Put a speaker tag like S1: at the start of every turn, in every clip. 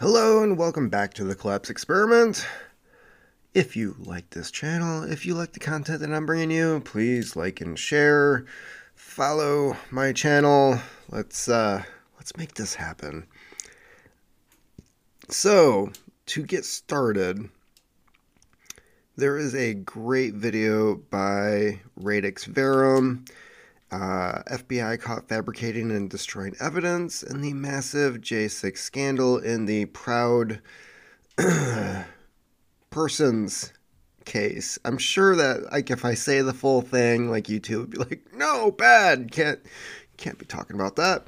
S1: Hello and welcome back to the Collapse Experiment. If you like this channel, if you like the content that I'm bringing you, please like and share. Follow my channel. Let's uh let's make this happen. So, to get started, there is a great video by Radix Verum uh, FBI caught fabricating and destroying evidence in the massive J6 scandal in the Proud Persons case. I'm sure that like if I say the full thing, like YouTube would be like, no, bad, can't can't be talking about that.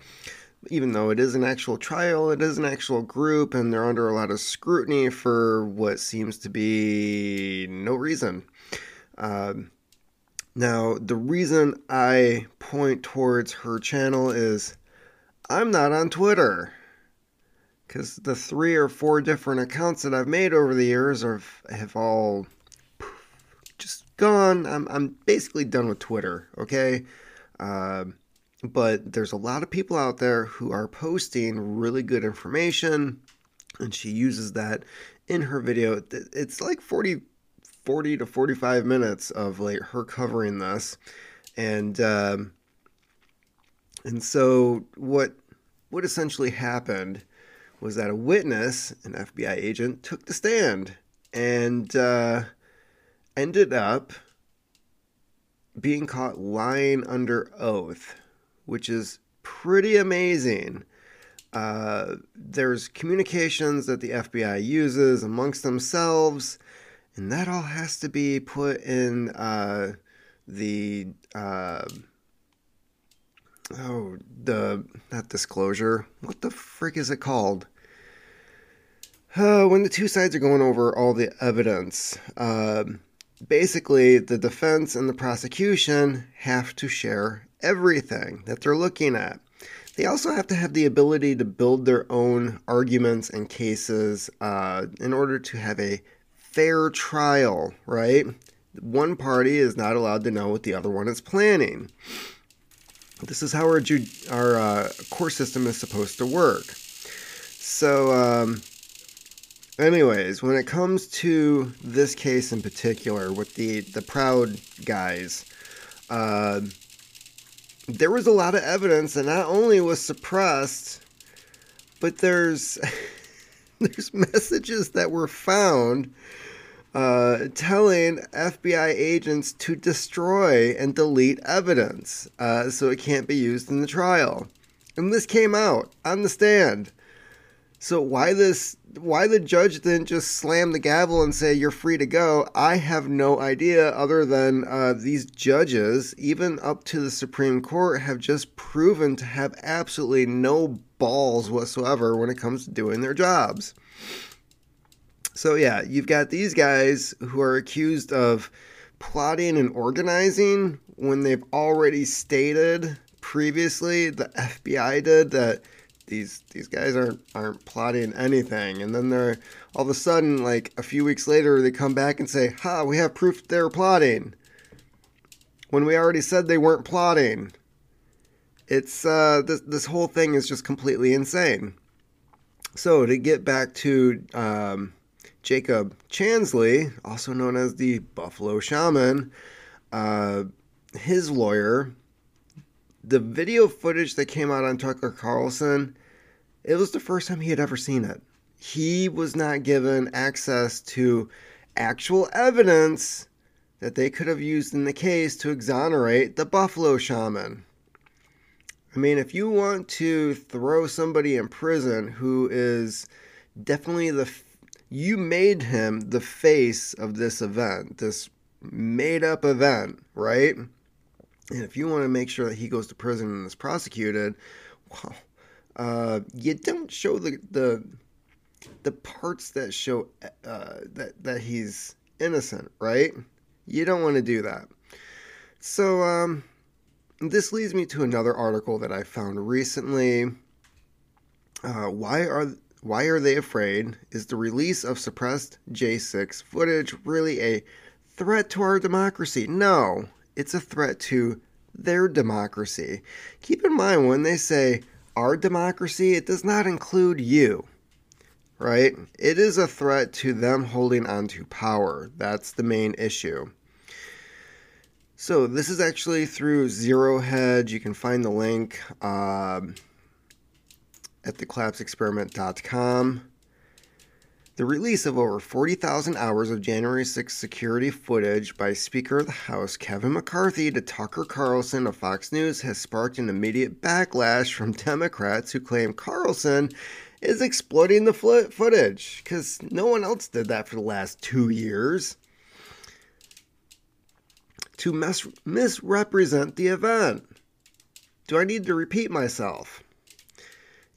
S1: Even though it is an actual trial, it is an actual group, and they're under a lot of scrutiny for what seems to be no reason. Um, now, the reason I point towards her channel is I'm not on Twitter. Because the three or four different accounts that I've made over the years are, have all just gone. I'm, I'm basically done with Twitter, okay? Uh, but there's a lot of people out there who are posting really good information, and she uses that in her video. It's like 40 40 to 45 minutes of like her covering this. And um, and so what what essentially happened was that a witness an FBI agent took the stand and uh, ended up being caught lying under oath which is pretty amazing. Uh, there's communications that the FBI uses amongst themselves and that all has to be put in uh, the uh, oh the not disclosure. What the frick is it called? Uh, when the two sides are going over all the evidence, uh, basically the defense and the prosecution have to share everything that they're looking at. They also have to have the ability to build their own arguments and cases uh, in order to have a fair trial, right? One party is not allowed to know what the other one is planning. This is how our, our uh, court system is supposed to work. So, um, anyways, when it comes to this case in particular with the, the Proud guys, uh, there was a lot of evidence that not only was suppressed, but there's there's messages that were found uh, telling FBI agents to destroy and delete evidence uh, so it can't be used in the trial. And this came out on the stand. So why this? Why the judge didn't just slam the gavel and say you're free to go? I have no idea. Other than uh, these judges, even up to the Supreme Court, have just proven to have absolutely no balls whatsoever when it comes to doing their jobs. So yeah, you've got these guys who are accused of plotting and organizing when they've already stated previously the FBI did that these these guys aren't aren't plotting anything. And then they're all of a sudden like a few weeks later they come back and say ha we have proof they're plotting. When we already said they weren't plotting. It's uh this this whole thing is just completely insane. So to get back to um Jacob Chansley, also known as the Buffalo Shaman, uh, his lawyer, the video footage that came out on Tucker Carlson, it was the first time he had ever seen it. He was not given access to actual evidence that they could have used in the case to exonerate the Buffalo Shaman. I mean, if you want to throw somebody in prison who is definitely the you made him the face of this event, this made up event, right? And if you want to make sure that he goes to prison and is prosecuted, well, uh, you don't show the the the parts that show uh, that that he's innocent, right? You don't want to do that. So um, this leads me to another article that I found recently. Uh, why are why Are They Afraid? Is the release of suppressed J6 footage really a threat to our democracy? No, it's a threat to their democracy. Keep in mind when they say our democracy, it does not include you, right? It is a threat to them holding on to power. That's the main issue. So this is actually through Zero Hedge. You can find the link um, at thecollapseexperiment.com. The release of over 40,000 hours of January 6 security footage by Speaker of the House Kevin McCarthy to Tucker Carlson of Fox News has sparked an immediate backlash from Democrats who claim Carlson is exploiting the footage because no one else did that for the last two years to mis- misrepresent the event. Do I need to repeat myself?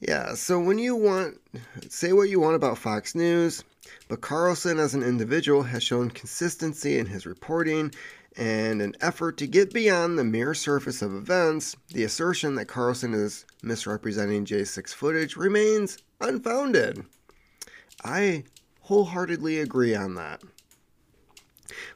S1: Yeah, so when you want, say what you want about Fox News, but Carlson as an individual has shown consistency in his reporting and an effort to get beyond the mere surface of events, the assertion that Carlson is misrepresenting J6 footage remains unfounded. I wholeheartedly agree on that.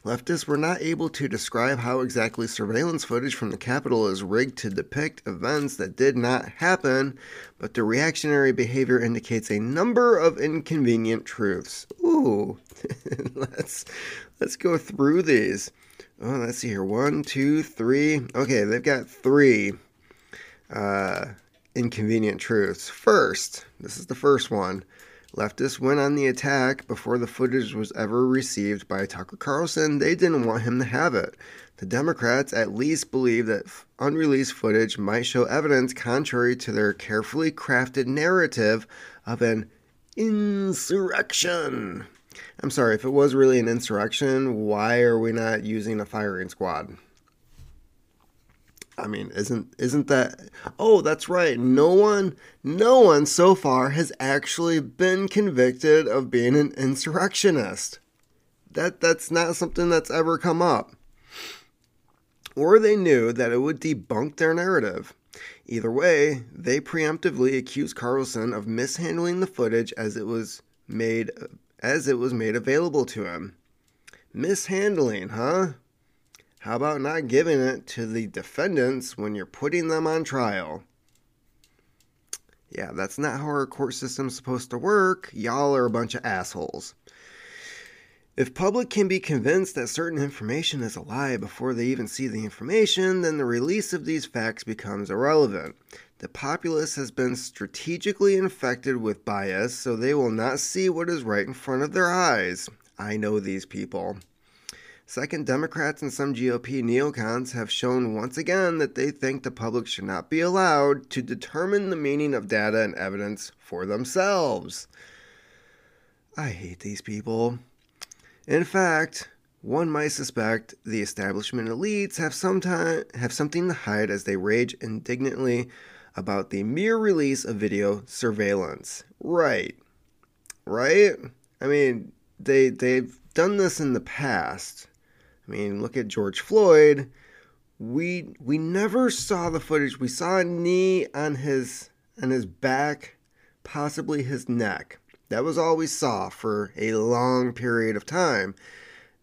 S1: Leftists were not able to describe how exactly surveillance footage from the Capitol is rigged to depict events that did not happen, but the reactionary behavior indicates a number of inconvenient truths. Ooh, let's let's go through these. Oh, let's see here. One, two, three. Okay, they've got three uh, inconvenient truths. First, this is the first one. Leftists went on the attack before the footage was ever received by Tucker Carlson. They didn't want him to have it. The Democrats at least believe that unreleased footage might show evidence contrary to their carefully crafted narrative of an insurrection. I'm sorry, if it was really an insurrection, why are we not using a firing squad? I mean, isn't isn't that Oh, that's right. No one no one so far has actually been convicted of being an insurrectionist. That that's not something that's ever come up. Or they knew that it would debunk their narrative. Either way, they preemptively accused Carlson of mishandling the footage as it was made as it was made available to him. Mishandling, huh? How about not giving it to the defendants when you're putting them on trial? Yeah, that's not how our court system's supposed to work. Y'all are a bunch of assholes. If public can be convinced that certain information is a lie before they even see the information, then the release of these facts becomes irrelevant. The populace has been strategically infected with bias, so they will not see what is right in front of their eyes. I know these people. Second, Democrats and some GOP neocons have shown once again that they think the public should not be allowed to determine the meaning of data and evidence for themselves. I hate these people. In fact, one might suspect the establishment elites have sometime have something to hide as they rage indignantly about the mere release of video surveillance. Right. Right? I mean, they they've done this in the past. I mean, look at George Floyd. We we never saw the footage. We saw a knee on his on his back, possibly his neck. That was all we saw for a long period of time.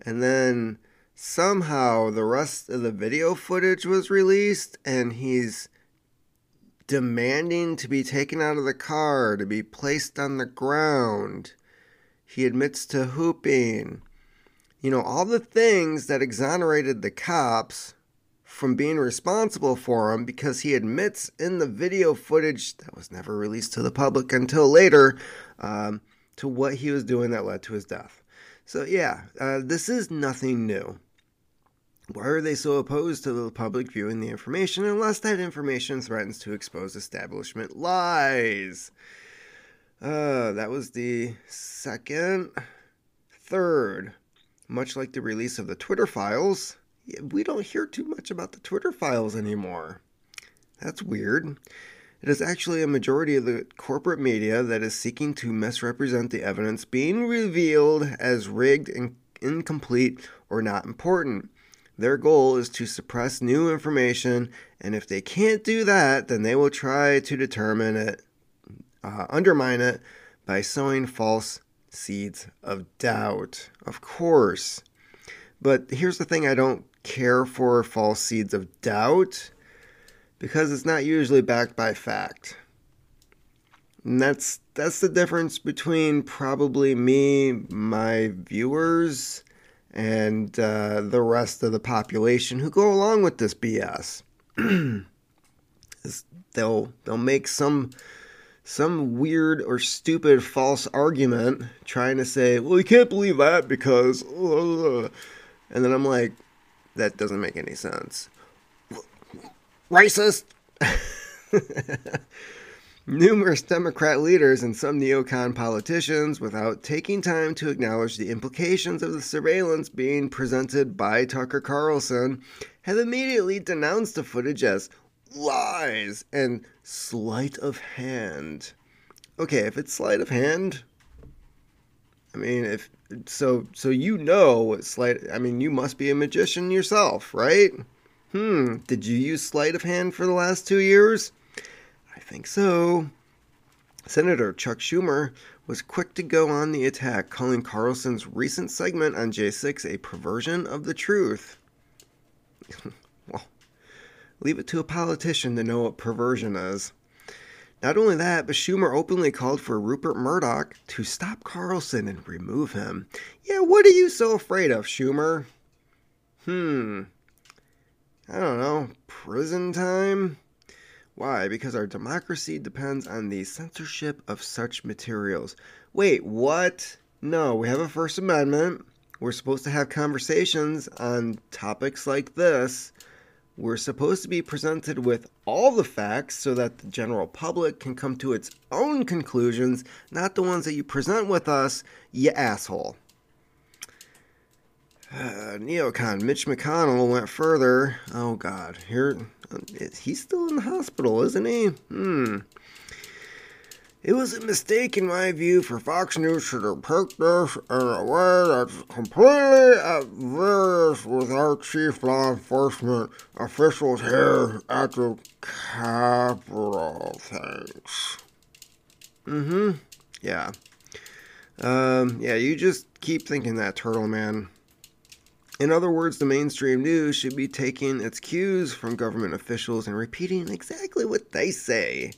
S1: And then somehow the rest of the video footage was released and he's demanding to be taken out of the car, to be placed on the ground. He admits to hooping you know, all the things that exonerated the cops from being responsible for him because he admits in the video footage that was never released to the public until later um, to what he was doing that led to his death. So, yeah, uh, this is nothing new. Why are they so opposed to the public viewing the information unless that information threatens to expose establishment lies? Uh, that was the second. Third, much like the release of the Twitter files, we don't hear too much about the Twitter files anymore. That's weird. It is actually a majority of the corporate media that is seeking to misrepresent the evidence being revealed as rigged and incomplete or not important. Their goal is to suppress new information, and if they can't do that, then they will try to determine it, uh, undermine it by sowing false seeds of doubt, of course. But here's the thing I don't care for false seeds of doubt because it's not usually backed by fact. And that's that's the difference between probably me, my viewers, and uh, the rest of the population who go along with this BS. they'll they'll make some some weird or stupid false argument trying to say, "Well, you can't believe that because," uh, and then I'm like, that doesn't make any sense. Racist. Numerous Democrat leaders and some neocon politicians, without taking time to acknowledge the implications of the surveillance being presented by Tucker Carlson, have immediately denounced the footage as lies and sleight of hand. Okay, if it's sleight of hand, I mean, if so, so you know what sleight. I mean, you must be a magician yourself, right? Hmm. Did you use sleight of hand for the last two years? I think so. Senator Chuck Schumer was quick to go on the attack, calling Carlson's recent segment on J6 a perversion of the truth. leave it to a politician to know what perversion is. Not only that, but Schumer openly called for Rupert Murdoch to stop Carlson and remove him. Yeah, what are you so afraid of, Schumer? Hmm. I don't know. Prison time? Why? Because our democracy depends on the censorship of such materials. Wait, what? No, we have a First Amendment. We're supposed to have conversations on topics like this. We're supposed to be presented with all the facts so that the general public can come to its own conclusions, not the ones that you present with us, you asshole. Uh, neocon Mitch McConnell went further. Oh God, here he's still in the hospital, isn't he? Hmm. It was a mistake, in my view, for Fox News to depict this in a way that's completely at variance with our chief law enforcement officials here at the Capitol. Thanks. Mm-hmm. Yeah. Um, yeah, you just keep thinking that, Turtle Man. In other words, the mainstream news should be taking its cues from government officials and repeating exactly what they say,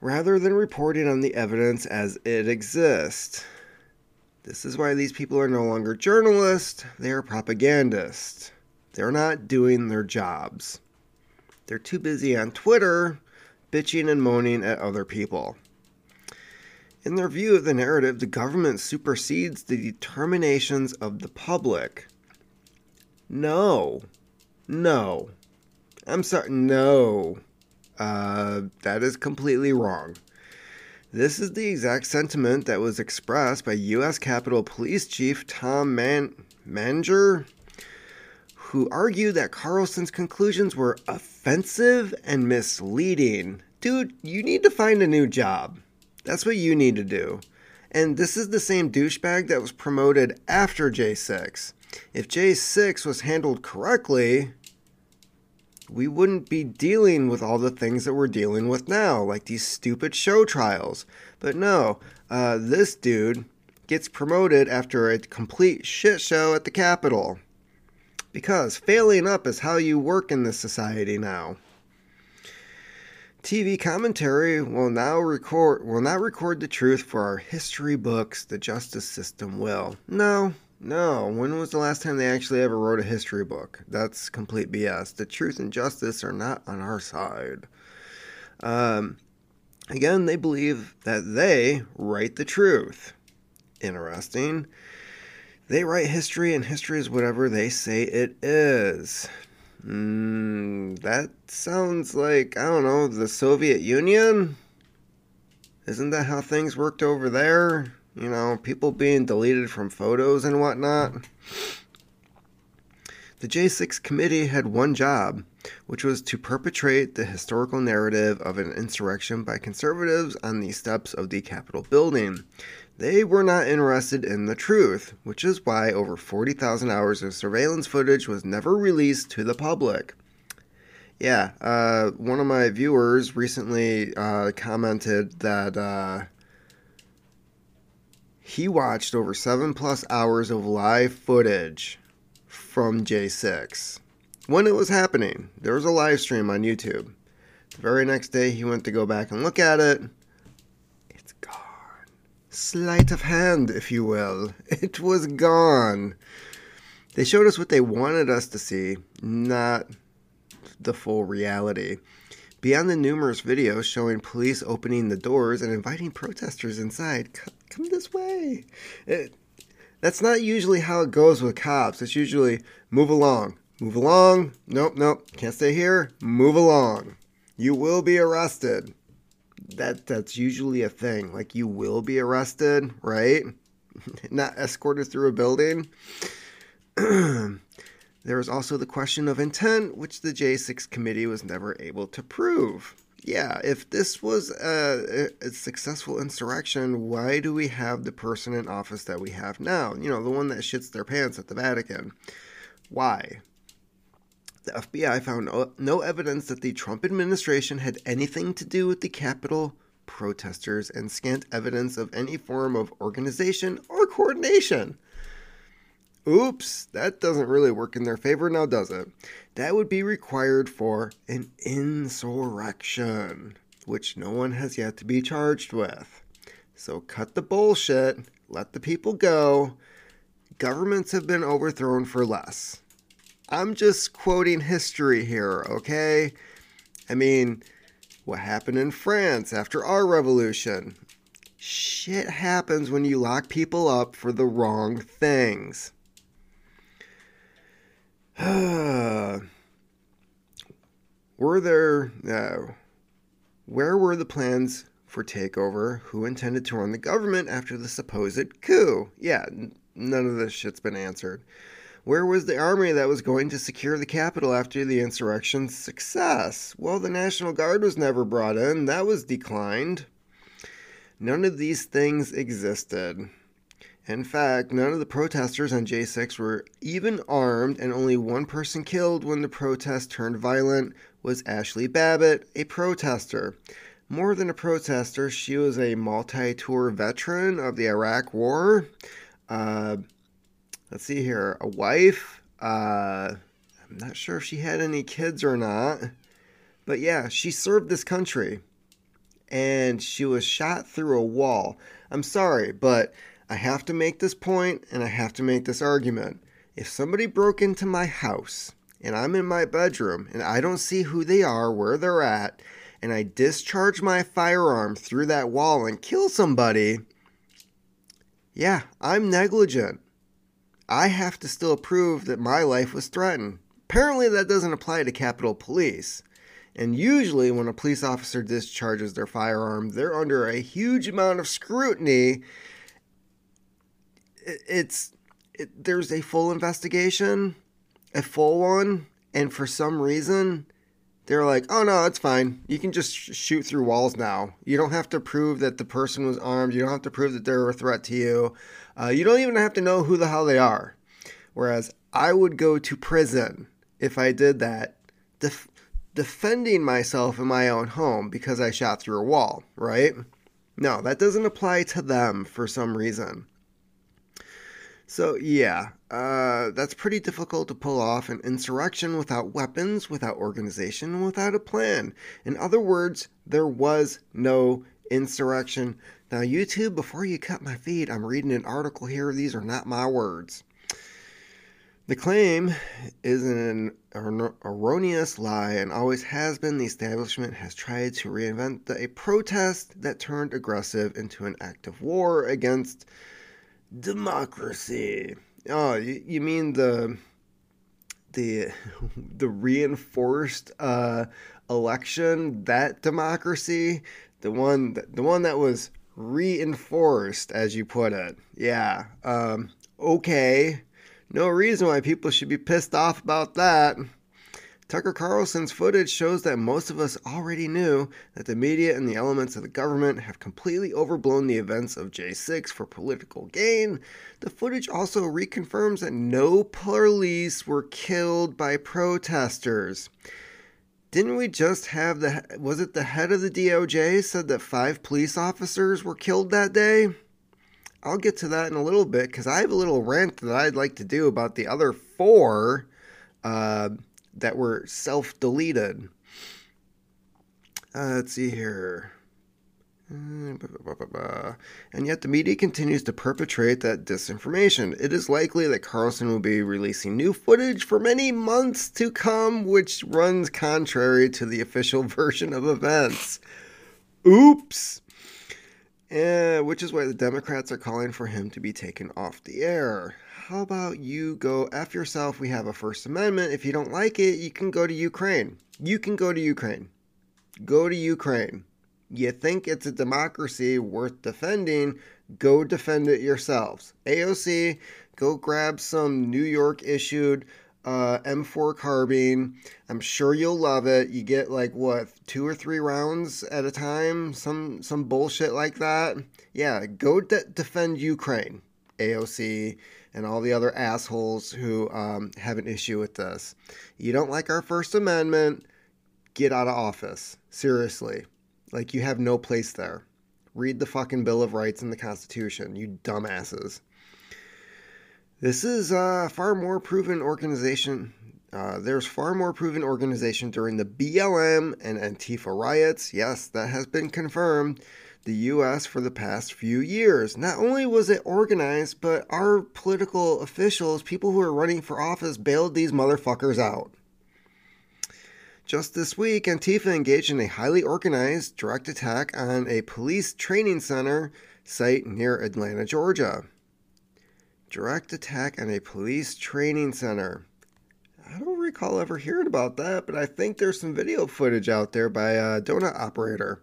S1: rather than reporting on the evidence as it exists. This is why these people are no longer journalists, they are propagandists. They're not doing their jobs. They're too busy on Twitter bitching and moaning at other people. In their view of the narrative, the government supersedes the determinations of the public no. No. I'm sorry. No. Uh, that is completely wrong. This is the exact sentiment that was expressed by U.S. Capitol Police Chief Tom Man- Manger, who argued that Carlson's conclusions were offensive and misleading. Dude, you need to find a new job. That's what you need to do. And this is the same douchebag that was promoted after J6 if J6 was handled correctly, we wouldn't be dealing with all the things that we're dealing with now, like these stupid show trials. But no, uh, this dude gets promoted after a complete shit show at the Capitol. Because failing up is how you work in this society now. TV commentary will now record will not record the truth for our history books. The justice system will. No, no, when was the last time they actually ever wrote a history book? That's complete BS. The truth and justice are not on our side. Um, again, they believe that they write the truth. Interesting. They write history, and history is whatever they say it is. Mm, that sounds like, I don't know, the Soviet Union? Isn't that how things worked over there? You know, people being deleted from photos and whatnot. The J6 committee had one job, which was to perpetrate the historical narrative of an insurrection by conservatives on the steps of the Capitol building. They were not interested in the truth, which is why over 40,000 hours of surveillance footage was never released to the public. Yeah, uh, one of my viewers recently uh, commented that uh, he watched over seven plus hours of live footage from J6 when it was happening. There was a live stream on YouTube. The very next day, he went to go back and look at it. It's gone. sleight of hand, if you will. It was gone. They showed us what they wanted us to see, not the full reality. Beyond the numerous videos showing police opening the doors and inviting protesters inside, come this way. It, that's not usually how it goes with cops. It's usually move along, move along. Nope, nope, can't stay here. Move along. You will be arrested. That that's usually a thing. Like you will be arrested, right? not escorted through a building. there was also the question of intent, which the J6 committee was never able to prove. Yeah, if this was a, a, successful insurrection, why do we have the person in office that we have now? You know, the one that shits their pants at the Vatican. Why? The FBI found no, no evidence that the Trump administration had anything to do with the Capitol protesters and scant evidence of any form of organization or coordination. Oops, that doesn't really work in their favor now, does it? That would be required for an insurrection, which no one has yet to be charged with. So cut the bullshit, let the people go. Governments have been overthrown for less. I'm just quoting history here, okay? I mean, what happened in France after our revolution? Shit happens when you lock people up for the wrong things. were there, uh, where were the plans for takeover? Who intended to run the government after the supposed coup? Yeah, none of this shit's been answered. Where was the army that was going to secure the capital after the insurrection's success? Well, the National Guard was never brought in, that was declined. None of these things existed. In fact, none of the protesters on J6 were even armed, and only one person killed when the protest turned violent was Ashley Babbitt, a protester. More than a protester, she was a multi tour veteran of the Iraq War. Uh, let's see here, a wife. Uh, I'm not sure if she had any kids or not. But yeah, she served this country. And she was shot through a wall. I'm sorry, but I have to make this point and I have to make this argument. If somebody broke into my house and I'm in my bedroom and I don't see who they are, where they're at, and I discharge my firearm through that wall and kill somebody, yeah, I'm negligent. I have to still prove that my life was threatened. Apparently, that doesn't apply to Capitol Police. And usually, when a police officer discharges their firearm, they're under a huge amount of scrutiny it's it, there's a full investigation, a full one, and for some reason they're like, "Oh no, it's fine. You can just sh- shoot through walls now. You don't have to prove that the person was armed. You don't have to prove that they're a threat to you. Uh, you don't even have to know who the hell they are." Whereas I would go to prison if I did that, def- defending myself in my own home because I shot through a wall, right? No, that doesn't apply to them for some reason. So, yeah, uh, that's pretty difficult to pull off an insurrection without weapons, without organization, without a plan. In other words, there was no insurrection. Now, YouTube, before you cut my feed, I'm reading an article here. These are not my words. The claim is an erroneous lie and always has been. The establishment has tried to reinvent the, a protest that turned aggressive into an act of war against democracy. Oh, you, you mean the the the reinforced uh, election that democracy, the one the one that was reinforced, as you put it. Yeah. Um, okay. No reason why people should be pissed off about that. Tucker Carlson's footage shows that most of us already knew that the media and the elements of the government have completely overblown the events of J6 for political gain. The footage also reconfirms that no police were killed by protesters. Didn't we just have the was it the head of the DOJ said that 5 police officers were killed that day? I'll get to that in a little bit cuz I have a little rant that I'd like to do about the other 4 uh, that were self deleted. Uh, let's see here. And yet the media continues to perpetrate that disinformation. It is likely that Carlson will be releasing new footage for many months to come, which runs contrary to the official version of events. Oops! Yeah, which is why the Democrats are calling for him to be taken off the air. How about you go F yourself? We have a First Amendment. If you don't like it, you can go to Ukraine. You can go to Ukraine. Go to Ukraine you think it's a democracy worth defending, go defend it yourselves. AOC, go grab some New York issued uh, M4 carbine. I'm sure you'll love it. You get like what two or three rounds at a time, some some bullshit like that. Yeah, go de- defend Ukraine, AOC, and all the other assholes who um, have an issue with this. You don't like our First Amendment? Get out of office. Seriously. Like, you have no place there. Read the fucking Bill of Rights and the Constitution, you dumbasses. This is a far more proven organization. Uh, there's far more proven organization during the BLM and Antifa riots. Yes, that has been confirmed. The US for the past few years. Not only was it organized, but our political officials, people who are running for office, bailed these motherfuckers out. Just this week, Antifa engaged in a highly organized direct attack on a police training center site near Atlanta, Georgia. Direct attack on a police training center. I don't recall ever hearing about that, but I think there's some video footage out there by a donut operator.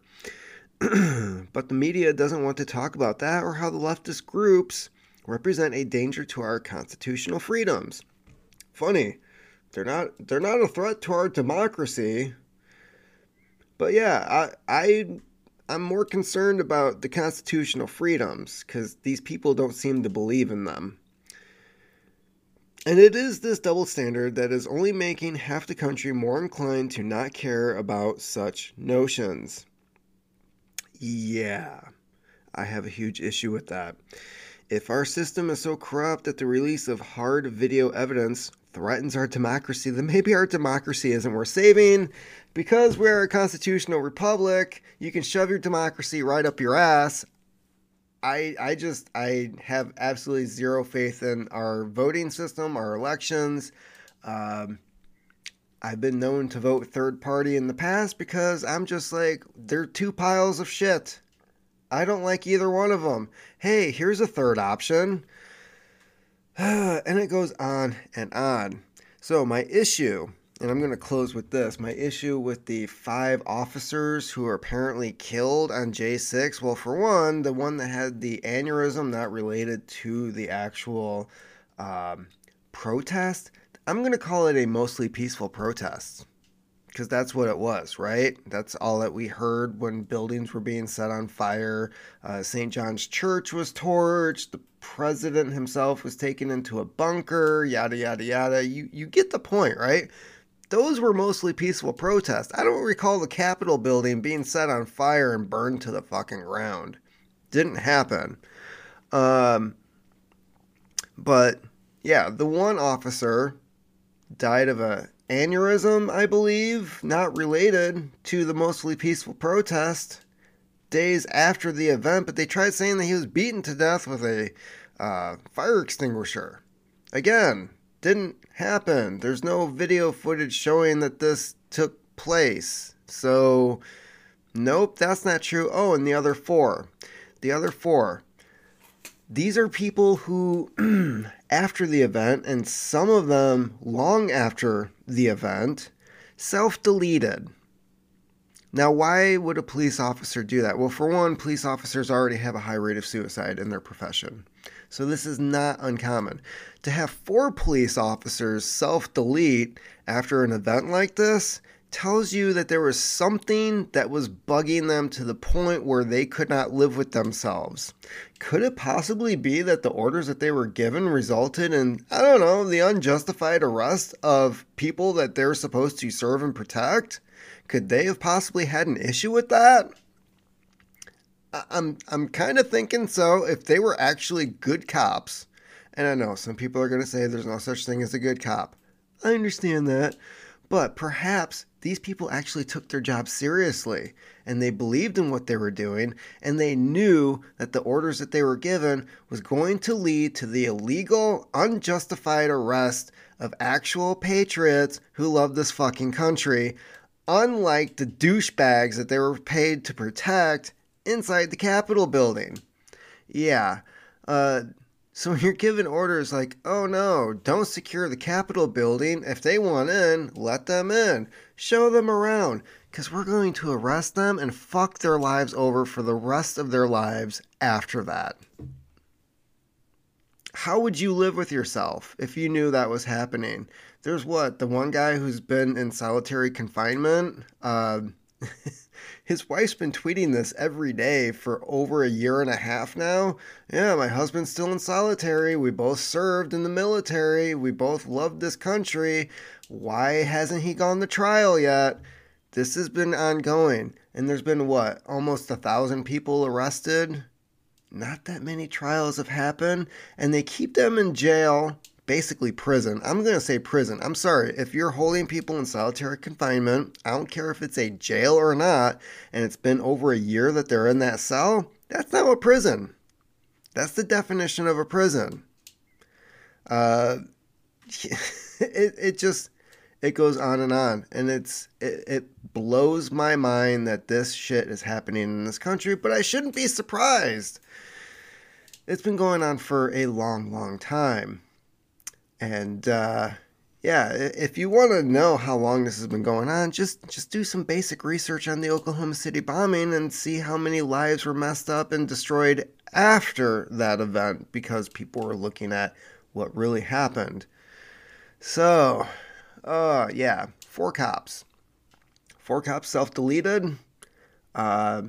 S1: but the media doesn't want to talk about that or how the leftist groups represent a danger to our constitutional freedoms. Funny, they're not they're not a threat to our democracy. But yeah, I I I'm more concerned about the constitutional freedoms cuz these people don't seem to believe in them. And it is this double standard that is only making half the country more inclined to not care about such notions. Yeah, I have a huge issue with that. If our system is so corrupt that the release of hard video evidence threatens our democracy, then maybe our democracy isn't worth saving. Because we're a constitutional republic, you can shove your democracy right up your ass. I I just I have absolutely zero faith in our voting system, our elections. Um, I've been known to vote third party in the past because I'm just like they're two piles of shit. I don't like either one of them. Hey, here's a third option. and it goes on and on. So, my issue, and I'm going to close with this my issue with the five officers who are apparently killed on J6. Well, for one, the one that had the aneurysm not related to the actual um, protest, I'm going to call it a mostly peaceful protest because that's what it was, right? That's all that we heard when buildings were being set on fire. Uh, St. John's Church was torched. The president himself was taken into a bunker. Yada yada yada. You you get the point, right? Those were mostly peaceful protests. I don't recall the Capitol building being set on fire and burned to the fucking ground. Didn't happen. Um, but yeah, the one officer died of a aneurysm, I believe, not related to the mostly peaceful protest days after the event, but they tried saying that he was beaten to death with a uh, fire extinguisher. Again, didn't happen. There's no video footage showing that this took place. So, nope, that's not true. Oh, and the other four. The other four. These are people who, after the event, and some of them long after the event, self deleted. Now, why would a police officer do that? Well, for one, police officers already have a high rate of suicide in their profession. So this is not uncommon. To have four police officers self delete after an event like this tells you that there was something that was bugging them to the point where they could not live with themselves. Could it possibly be that the orders that they were given resulted in, I don't know, the unjustified arrest of people that they're supposed to serve and protect? Could they have possibly had an issue with that? I'm I'm kind of thinking so. If they were actually good cops, and I know some people are going to say there's no such thing as a good cop. I understand that, but perhaps these people actually took their job seriously and they believed in what they were doing and they knew that the orders that they were given was going to lead to the illegal, unjustified arrest of actual patriots who love this fucking country, unlike the douchebags that they were paid to protect inside the Capitol building. Yeah. Uh, so when you're given orders like, oh no, don't secure the Capitol building. If they want in, let them in. Show them around. Because we're going to arrest them and fuck their lives over for the rest of their lives after that. How would you live with yourself if you knew that was happening? There's what? The one guy who's been in solitary confinement? Uh, his wife's been tweeting this every day for over a year and a half now. Yeah, my husband's still in solitary. We both served in the military. We both loved this country. Why hasn't he gone to trial yet? This has been ongoing. And there's been what? Almost a thousand people arrested? Not that many trials have happened. And they keep them in jail basically prison. I'm going to say prison. I'm sorry. If you're holding people in solitary confinement, I don't care if it's a jail or not, and it's been over a year that they're in that cell, that's not a prison. That's the definition of a prison. Uh, it, it just it goes on and on and it's it, it blows my mind that this shit is happening in this country but i shouldn't be surprised it's been going on for a long long time and uh, yeah, if you want to know how long this has been going on, just just do some basic research on the Oklahoma City bombing and see how many lives were messed up and destroyed after that event because people were looking at what really happened. So, uh, yeah, four cops. Four cops self-deleted. Uh,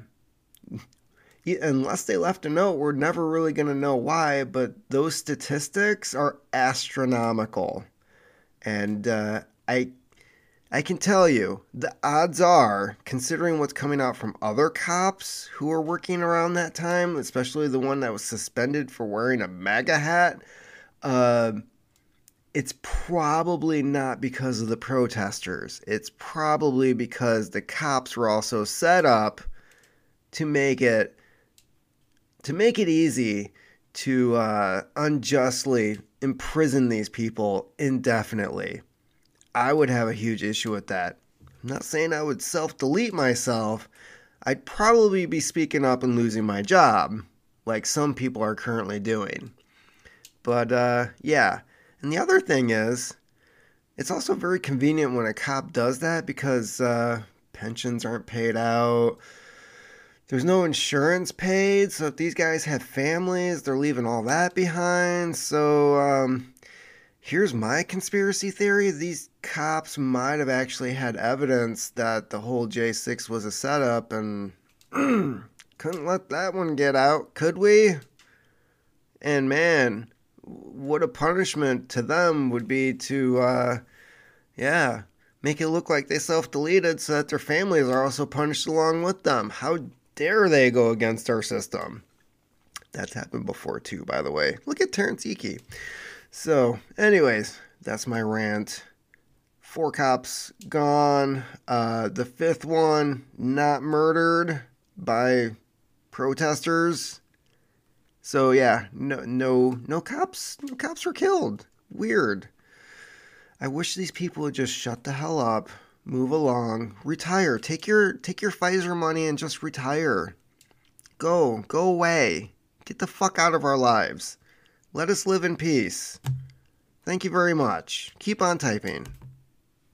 S1: unless they left a note, we're never really going to know why, but those statistics are astronomical. And uh, I I can tell you, the odds are, considering what's coming out from other cops who are working around that time, especially the one that was suspended for wearing a MAGA hat, uh, it's probably not because of the protesters. It's probably because the cops were also set up to make it to make it easy to uh, unjustly imprison these people indefinitely. I would have a huge issue with that. I'm not saying I would self delete myself. I'd probably be speaking up and losing my job, like some people are currently doing. But uh, yeah. And the other thing is, it's also very convenient when a cop does that because uh, pensions aren't paid out there's no insurance paid. So if these guys have families, they're leaving all that behind. So um, here's my conspiracy theory: these cops might have actually had evidence that the whole J6 was a setup, and couldn't let that one get out, could we? And man, what a punishment to them would be to, uh, yeah, make it look like they self deleted so that their families are also punished along with them. How dare they go against our system? That's happened before too, by the way. Look at Terrance Yeakey. So, anyways, that's my rant. Four cops gone. Uh, the fifth one not murdered by protesters. So yeah, no, no, no cops, no cops were killed. Weird. I wish these people would just shut the hell up move along, retire, take your take your Pfizer money and just retire. Go, go away. Get the fuck out of our lives. Let us live in peace. Thank you very much. Keep on typing.